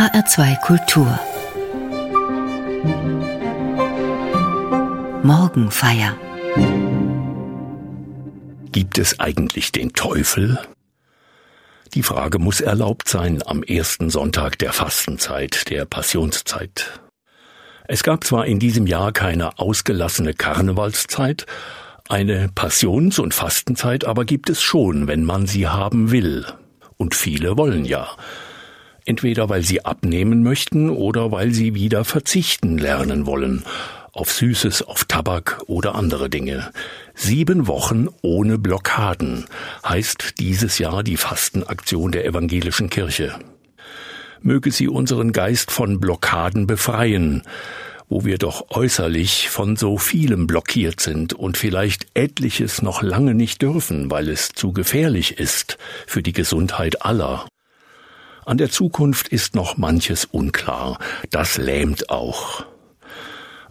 HR2 Kultur Morgenfeier Gibt es eigentlich den Teufel? Die Frage muss erlaubt sein am ersten Sonntag der Fastenzeit, der Passionszeit. Es gab zwar in diesem Jahr keine ausgelassene Karnevalszeit, eine Passions- und Fastenzeit aber gibt es schon, wenn man sie haben will. Und viele wollen ja. Entweder weil sie abnehmen möchten oder weil sie wieder verzichten lernen wollen. Auf Süßes, auf Tabak oder andere Dinge. Sieben Wochen ohne Blockaden heißt dieses Jahr die Fastenaktion der evangelischen Kirche. Möge sie unseren Geist von Blockaden befreien, wo wir doch äußerlich von so vielem blockiert sind und vielleicht etliches noch lange nicht dürfen, weil es zu gefährlich ist für die Gesundheit aller. An der Zukunft ist noch manches unklar, das lähmt auch.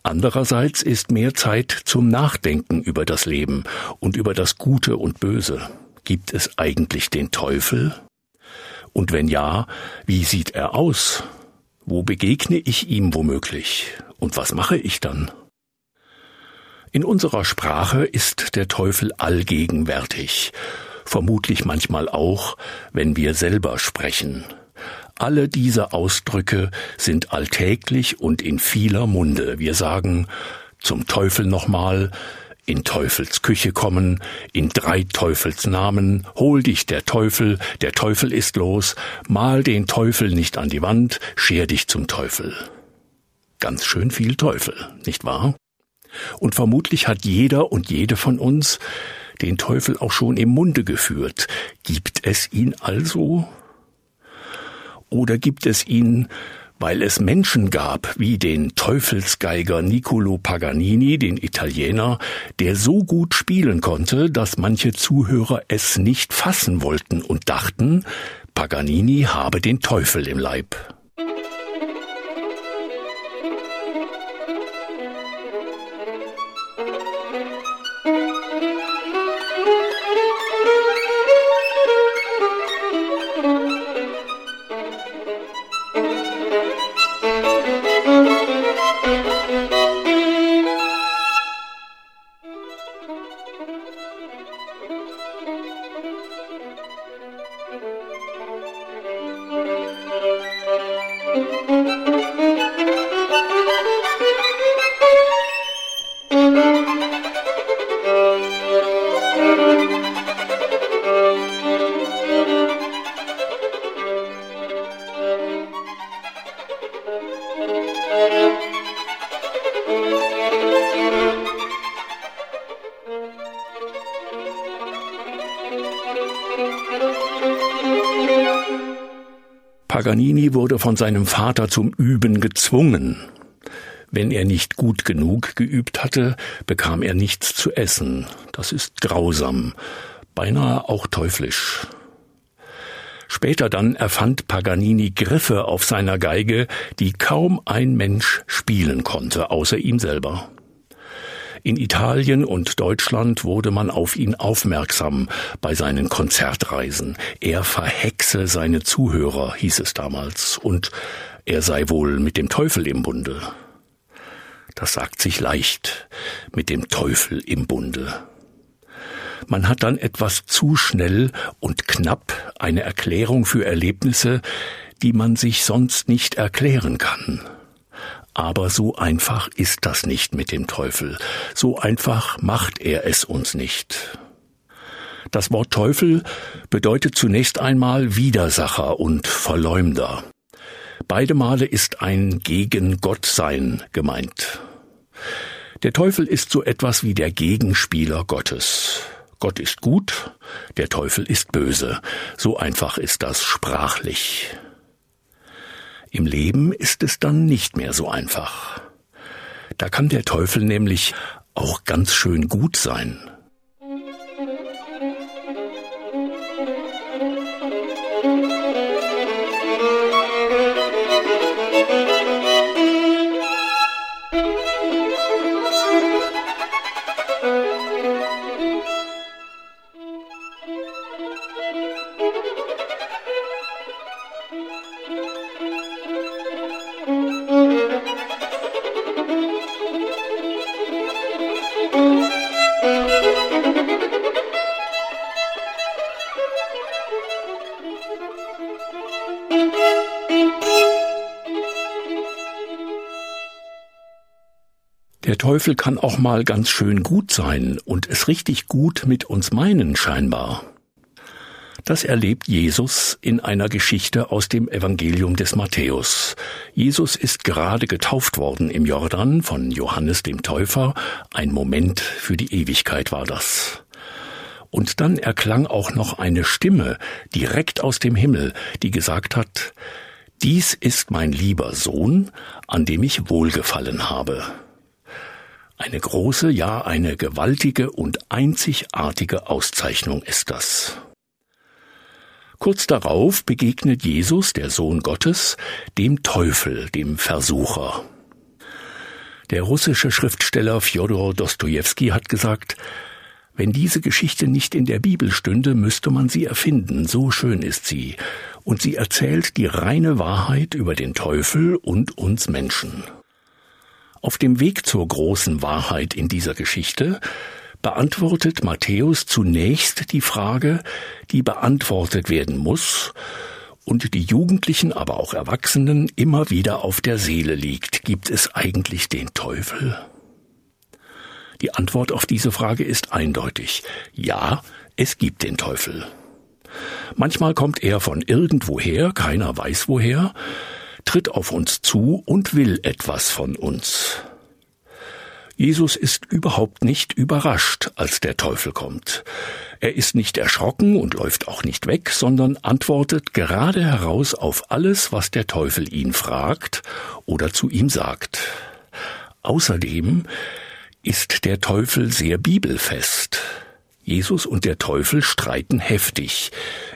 Andererseits ist mehr Zeit zum Nachdenken über das Leben und über das Gute und Böse. Gibt es eigentlich den Teufel? Und wenn ja, wie sieht er aus? Wo begegne ich ihm womöglich? Und was mache ich dann? In unserer Sprache ist der Teufel allgegenwärtig, vermutlich manchmal auch, wenn wir selber sprechen. Alle diese Ausdrücke sind alltäglich und in vieler Munde. Wir sagen zum Teufel nochmal, in Teufels Küche kommen, in drei Teufels Namen, hol dich der Teufel, der Teufel ist los, mal den Teufel nicht an die Wand, scher dich zum Teufel. Ganz schön viel Teufel, nicht wahr? Und vermutlich hat jeder und jede von uns den Teufel auch schon im Munde geführt. Gibt es ihn also? Oder gibt es ihn weil es Menschen gab, wie den Teufelsgeiger Niccolo Paganini, den Italiener, der so gut spielen konnte, dass manche Zuhörer es nicht fassen wollten und dachten, Paganini habe den Teufel im Leib. Paganini wurde von seinem Vater zum Üben gezwungen. Wenn er nicht gut genug geübt hatte, bekam er nichts zu essen. Das ist grausam, beinahe auch teuflisch. Später dann erfand Paganini Griffe auf seiner Geige, die kaum ein Mensch spielen konnte, außer ihm selber. In Italien und Deutschland wurde man auf ihn aufmerksam bei seinen Konzertreisen. Er verhexe seine Zuhörer, hieß es damals, und er sei wohl mit dem Teufel im Bunde. Das sagt sich leicht, mit dem Teufel im Bunde. Man hat dann etwas zu schnell und knapp eine Erklärung für Erlebnisse, die man sich sonst nicht erklären kann. Aber so einfach ist das nicht mit dem Teufel. So einfach macht er es uns nicht. Das Wort Teufel bedeutet zunächst einmal Widersacher und Verleumder. Beide Male ist ein gegen Gott sein gemeint. Der Teufel ist so etwas wie der Gegenspieler Gottes. Gott ist gut, der Teufel ist böse. So einfach ist das sprachlich. Im Leben ist es dann nicht mehr so einfach. Da kann der Teufel nämlich auch ganz schön gut sein. Teufel kann auch mal ganz schön gut sein und es richtig gut mit uns meinen scheinbar. Das erlebt Jesus in einer Geschichte aus dem Evangelium des Matthäus. Jesus ist gerade getauft worden im Jordan von Johannes dem Täufer. Ein Moment für die Ewigkeit war das. Und dann erklang auch noch eine Stimme direkt aus dem Himmel, die gesagt hat, Dies ist mein lieber Sohn, an dem ich wohlgefallen habe. Eine große, ja eine gewaltige und einzigartige Auszeichnung ist das. Kurz darauf begegnet Jesus, der Sohn Gottes, dem Teufel, dem Versucher. Der russische Schriftsteller Fjodor Dostojewski hat gesagt, wenn diese Geschichte nicht in der Bibel stünde, müsste man sie erfinden, so schön ist sie, und sie erzählt die reine Wahrheit über den Teufel und uns Menschen. Auf dem Weg zur großen Wahrheit in dieser Geschichte beantwortet Matthäus zunächst die Frage, die beantwortet werden muss und die Jugendlichen, aber auch Erwachsenen immer wieder auf der Seele liegt. Gibt es eigentlich den Teufel? Die Antwort auf diese Frage ist eindeutig. Ja, es gibt den Teufel. Manchmal kommt er von irgendwoher, keiner weiß woher, tritt auf uns zu und will etwas von uns. Jesus ist überhaupt nicht überrascht, als der Teufel kommt. Er ist nicht erschrocken und läuft auch nicht weg, sondern antwortet gerade heraus auf alles, was der Teufel ihn fragt oder zu ihm sagt. Außerdem ist der Teufel sehr bibelfest. Jesus und der Teufel streiten heftig.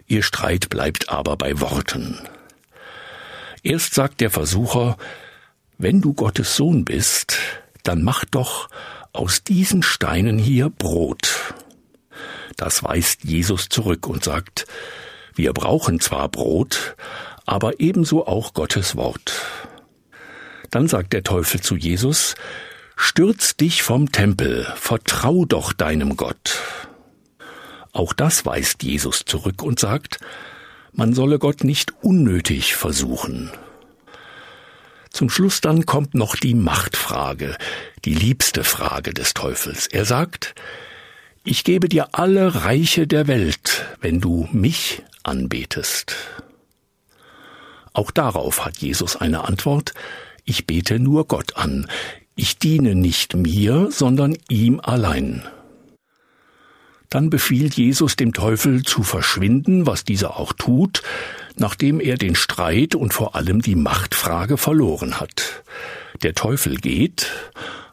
Ihr Streit bleibt aber bei Worten. Erst sagt der Versucher, wenn du Gottes Sohn bist, dann mach doch aus diesen Steinen hier Brot. Das weist Jesus zurück und sagt, wir brauchen zwar Brot, aber ebenso auch Gottes Wort. Dann sagt der Teufel zu Jesus, Stürz dich vom Tempel, vertrau doch deinem Gott. Auch das weist Jesus zurück und sagt, man solle Gott nicht unnötig versuchen. Zum Schluss dann kommt noch die Machtfrage, die liebste Frage des Teufels. Er sagt, ich gebe dir alle Reiche der Welt, wenn du mich anbetest. Auch darauf hat Jesus eine Antwort, ich bete nur Gott an, ich diene nicht mir, sondern ihm allein. Dann befiehlt Jesus dem Teufel zu verschwinden, was dieser auch tut, nachdem er den Streit und vor allem die Machtfrage verloren hat. Der Teufel geht,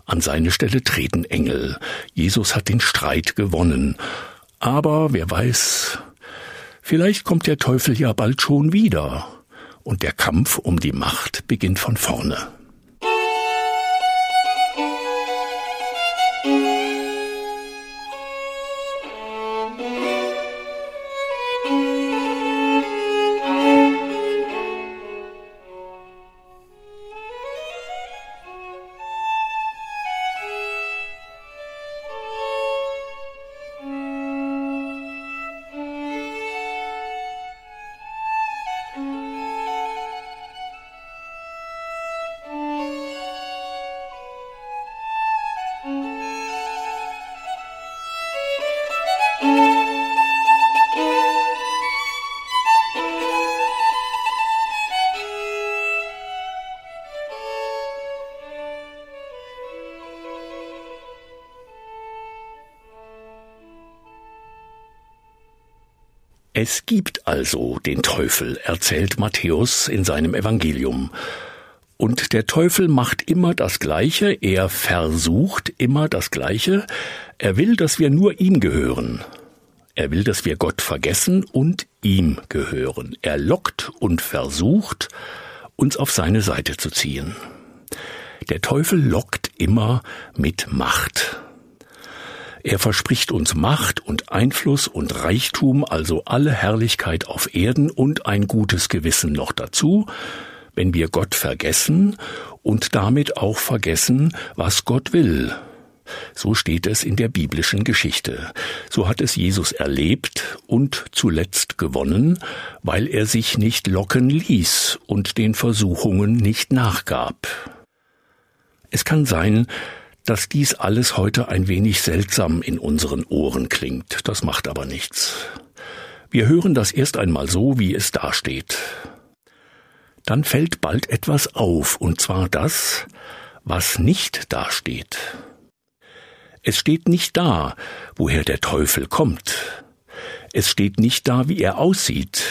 an seine Stelle treten Engel. Jesus hat den Streit gewonnen. Aber wer weiß, vielleicht kommt der Teufel ja bald schon wieder, und der Kampf um die Macht beginnt von vorne. Es gibt also den Teufel, erzählt Matthäus in seinem Evangelium. Und der Teufel macht immer das Gleiche, er versucht immer das Gleiche, er will, dass wir nur ihm gehören. Er will, dass wir Gott vergessen und ihm gehören. Er lockt und versucht, uns auf seine Seite zu ziehen. Der Teufel lockt immer mit Macht. Er verspricht uns Macht und Einfluss und Reichtum, also alle Herrlichkeit auf Erden und ein gutes Gewissen noch dazu, wenn wir Gott vergessen und damit auch vergessen, was Gott will. So steht es in der biblischen Geschichte. So hat es Jesus erlebt und zuletzt gewonnen, weil er sich nicht locken ließ und den Versuchungen nicht nachgab. Es kann sein, dass dies alles heute ein wenig seltsam in unseren Ohren klingt. Das macht aber nichts. Wir hören das erst einmal so, wie es dasteht. Dann fällt bald etwas auf, und zwar das, was nicht dasteht. Es steht nicht da, woher der Teufel kommt. Es steht nicht da, wie er aussieht,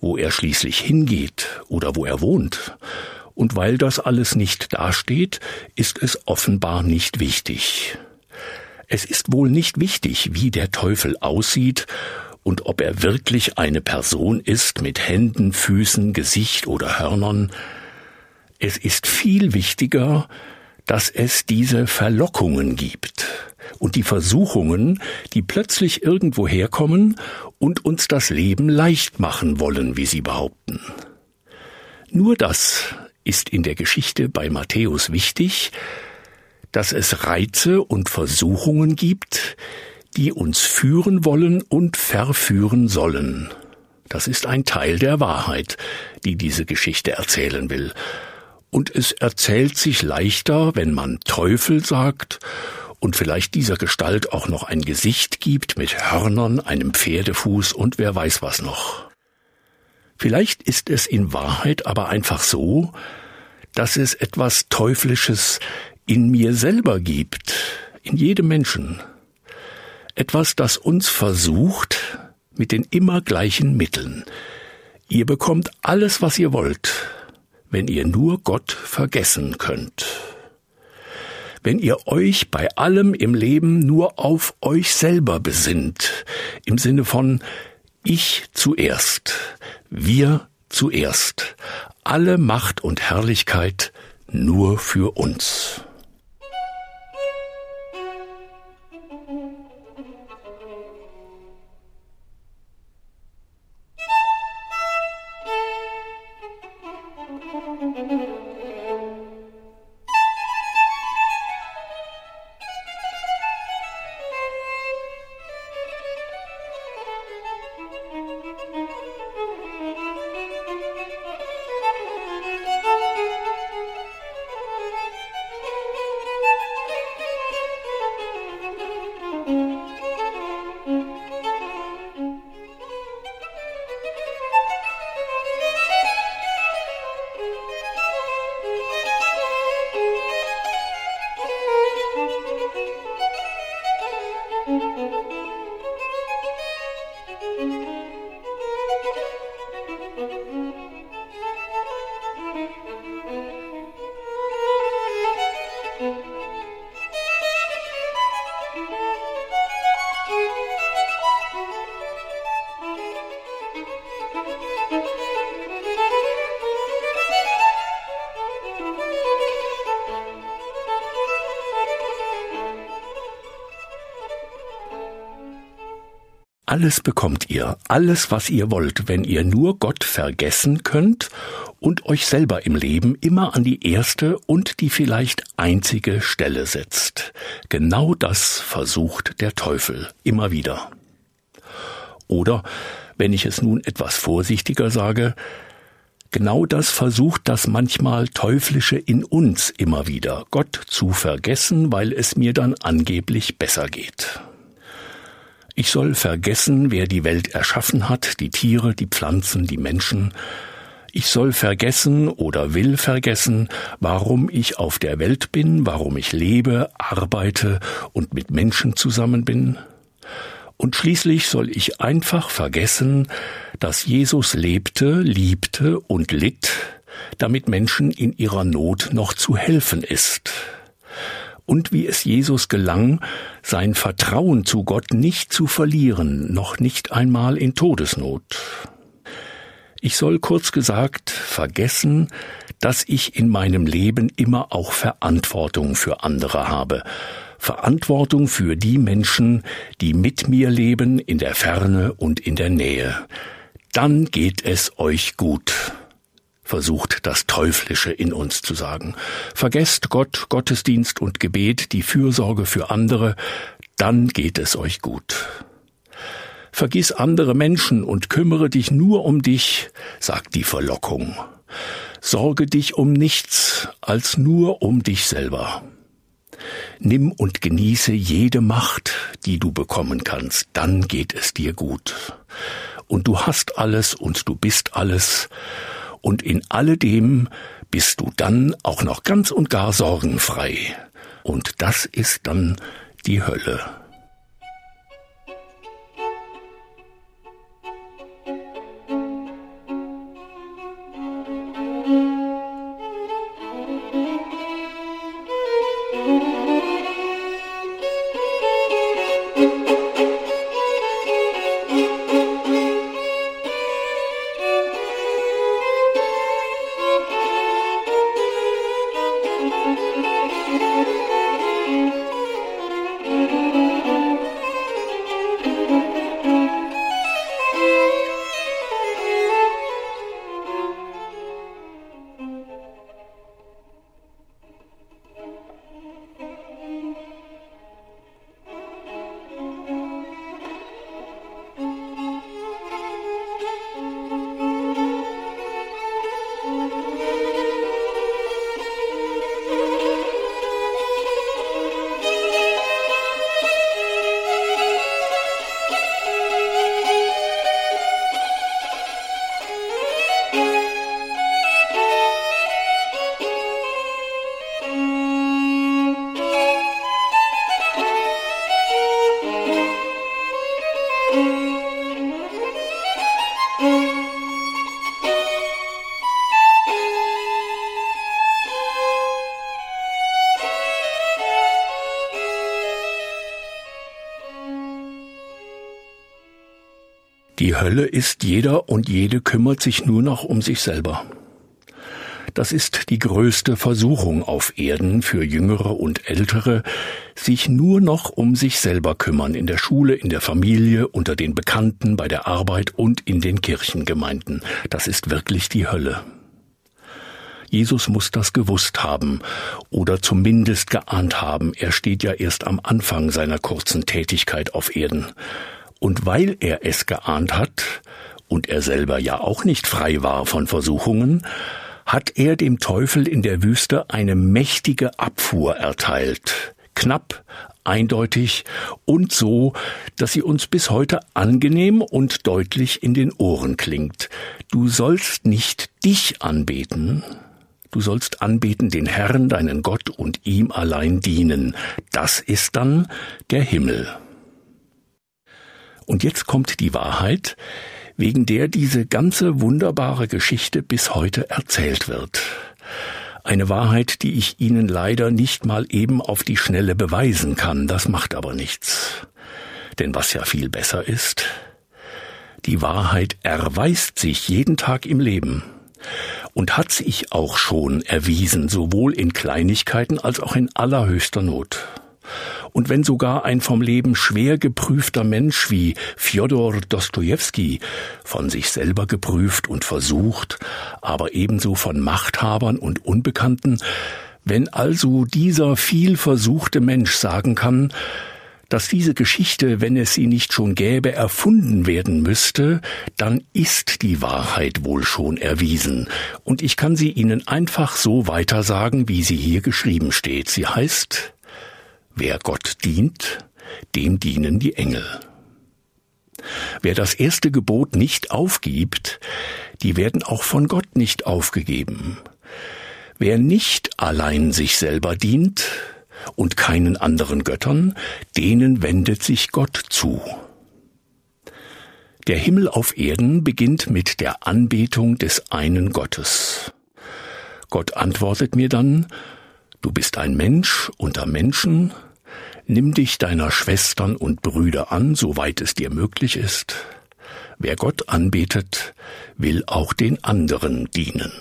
wo er schließlich hingeht oder wo er wohnt. Und weil das alles nicht dasteht, ist es offenbar nicht wichtig. Es ist wohl nicht wichtig, wie der Teufel aussieht und ob er wirklich eine Person ist mit Händen, Füßen, Gesicht oder Hörnern. Es ist viel wichtiger, dass es diese Verlockungen gibt und die Versuchungen, die plötzlich irgendwo herkommen und uns das Leben leicht machen wollen, wie sie behaupten. Nur das ist in der Geschichte bei Matthäus wichtig, dass es Reize und Versuchungen gibt, die uns führen wollen und verführen sollen. Das ist ein Teil der Wahrheit, die diese Geschichte erzählen will, und es erzählt sich leichter, wenn man Teufel sagt und vielleicht dieser Gestalt auch noch ein Gesicht gibt mit Hörnern, einem Pferdefuß und wer weiß was noch. Vielleicht ist es in Wahrheit aber einfach so, dass es etwas Teuflisches in mir selber gibt, in jedem Menschen. Etwas, das uns versucht mit den immer gleichen Mitteln. Ihr bekommt alles, was ihr wollt, wenn ihr nur Gott vergessen könnt. Wenn ihr euch bei allem im Leben nur auf euch selber besinnt, im Sinne von ich zuerst, wir zuerst, alle Macht und Herrlichkeit nur für uns. Alles bekommt ihr, alles, was ihr wollt, wenn ihr nur Gott vergessen könnt und euch selber im Leben immer an die erste und die vielleicht einzige Stelle setzt. Genau das versucht der Teufel immer wieder. Oder, wenn ich es nun etwas vorsichtiger sage, Genau das versucht das manchmal Teuflische in uns immer wieder, Gott zu vergessen, weil es mir dann angeblich besser geht. Ich soll vergessen, wer die Welt erschaffen hat, die Tiere, die Pflanzen, die Menschen. Ich soll vergessen oder will vergessen, warum ich auf der Welt bin, warum ich lebe, arbeite und mit Menschen zusammen bin. Und schließlich soll ich einfach vergessen, dass Jesus lebte, liebte und litt, damit Menschen in ihrer Not noch zu helfen ist und wie es Jesus gelang, sein Vertrauen zu Gott nicht zu verlieren, noch nicht einmal in Todesnot. Ich soll kurz gesagt vergessen, dass ich in meinem Leben immer auch Verantwortung für andere habe, Verantwortung für die Menschen, die mit mir leben in der Ferne und in der Nähe. Dann geht es euch gut. Versucht das Teuflische in uns zu sagen. Vergesst Gott, Gottesdienst und Gebet, die Fürsorge für andere, dann geht es euch gut. Vergiss andere Menschen und kümmere dich nur um dich, sagt die Verlockung. Sorge dich um nichts als nur um dich selber. Nimm und genieße jede Macht, die du bekommen kannst, dann geht es dir gut. Und du hast alles und du bist alles, und in alledem bist du dann auch noch ganz und gar sorgenfrei. Und das ist dann die Hölle. Die Hölle ist jeder und jede kümmert sich nur noch um sich selber. Das ist die größte Versuchung auf Erden für Jüngere und Ältere, sich nur noch um sich selber kümmern, in der Schule, in der Familie, unter den Bekannten, bei der Arbeit und in den Kirchengemeinden. Das ist wirklich die Hölle. Jesus muss das gewusst haben oder zumindest geahnt haben. Er steht ja erst am Anfang seiner kurzen Tätigkeit auf Erden. Und weil er es geahnt hat, und er selber ja auch nicht frei war von Versuchungen, hat er dem Teufel in der Wüste eine mächtige Abfuhr erteilt. Knapp, eindeutig und so, dass sie uns bis heute angenehm und deutlich in den Ohren klingt. Du sollst nicht dich anbeten, du sollst anbeten den Herrn, deinen Gott und ihm allein dienen. Das ist dann der Himmel. Und jetzt kommt die Wahrheit, wegen der diese ganze wunderbare Geschichte bis heute erzählt wird. Eine Wahrheit, die ich Ihnen leider nicht mal eben auf die Schnelle beweisen kann, das macht aber nichts. Denn was ja viel besser ist, die Wahrheit erweist sich jeden Tag im Leben und hat sich auch schon erwiesen, sowohl in Kleinigkeiten als auch in allerhöchster Not. Und wenn sogar ein vom Leben schwer geprüfter Mensch wie Fjodor Dostojewski von sich selber geprüft und versucht, aber ebenso von Machthabern und Unbekannten, wenn also dieser viel versuchte Mensch sagen kann, dass diese Geschichte, wenn es sie nicht schon gäbe, erfunden werden müsste, dann ist die Wahrheit wohl schon erwiesen. Und ich kann sie Ihnen einfach so weitersagen, wie sie hier geschrieben steht. Sie heißt Wer Gott dient, dem dienen die Engel. Wer das erste Gebot nicht aufgibt, die werden auch von Gott nicht aufgegeben. Wer nicht allein sich selber dient und keinen anderen Göttern, denen wendet sich Gott zu. Der Himmel auf Erden beginnt mit der Anbetung des einen Gottes. Gott antwortet mir dann, Du bist ein Mensch unter Menschen, Nimm dich deiner Schwestern und Brüder an, soweit es dir möglich ist. Wer Gott anbetet, will auch den anderen dienen.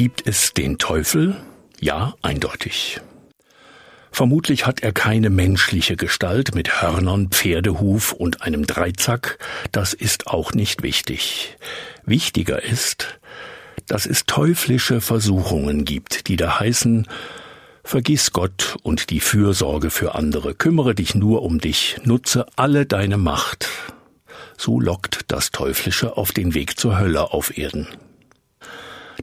Gibt es den Teufel? Ja, eindeutig. Vermutlich hat er keine menschliche Gestalt mit Hörnern, Pferdehuf und einem Dreizack, das ist auch nicht wichtig. Wichtiger ist, dass es teuflische Versuchungen gibt, die da heißen, Vergiss Gott und die Fürsorge für andere, kümmere dich nur um dich, nutze alle deine Macht. So lockt das Teuflische auf den Weg zur Hölle auf Erden.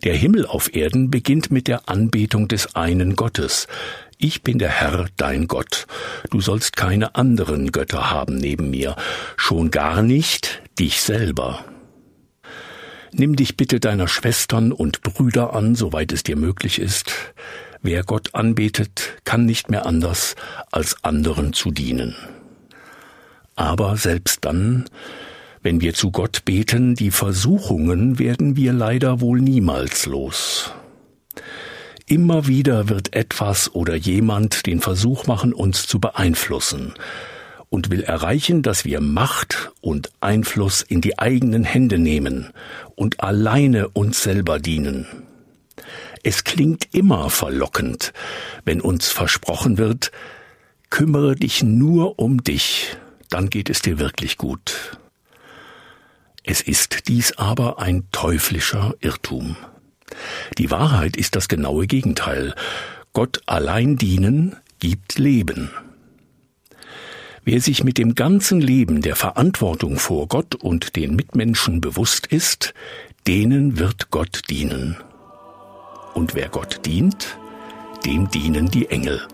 Der Himmel auf Erden beginnt mit der Anbetung des einen Gottes. Ich bin der Herr, dein Gott. Du sollst keine anderen Götter haben neben mir, schon gar nicht dich selber. Nimm dich bitte deiner Schwestern und Brüder an, soweit es dir möglich ist. Wer Gott anbetet, kann nicht mehr anders, als anderen zu dienen. Aber selbst dann, wenn wir zu Gott beten, die Versuchungen werden wir leider wohl niemals los. Immer wieder wird etwas oder jemand den Versuch machen, uns zu beeinflussen und will erreichen, dass wir Macht und Einfluss in die eigenen Hände nehmen und alleine uns selber dienen. Es klingt immer verlockend, wenn uns versprochen wird, kümmere dich nur um dich, dann geht es dir wirklich gut. Es ist dies aber ein teuflischer Irrtum. Die Wahrheit ist das genaue Gegenteil. Gott allein dienen gibt Leben. Wer sich mit dem ganzen Leben der Verantwortung vor Gott und den Mitmenschen bewusst ist, denen wird Gott dienen. Und wer Gott dient, dem dienen die Engel.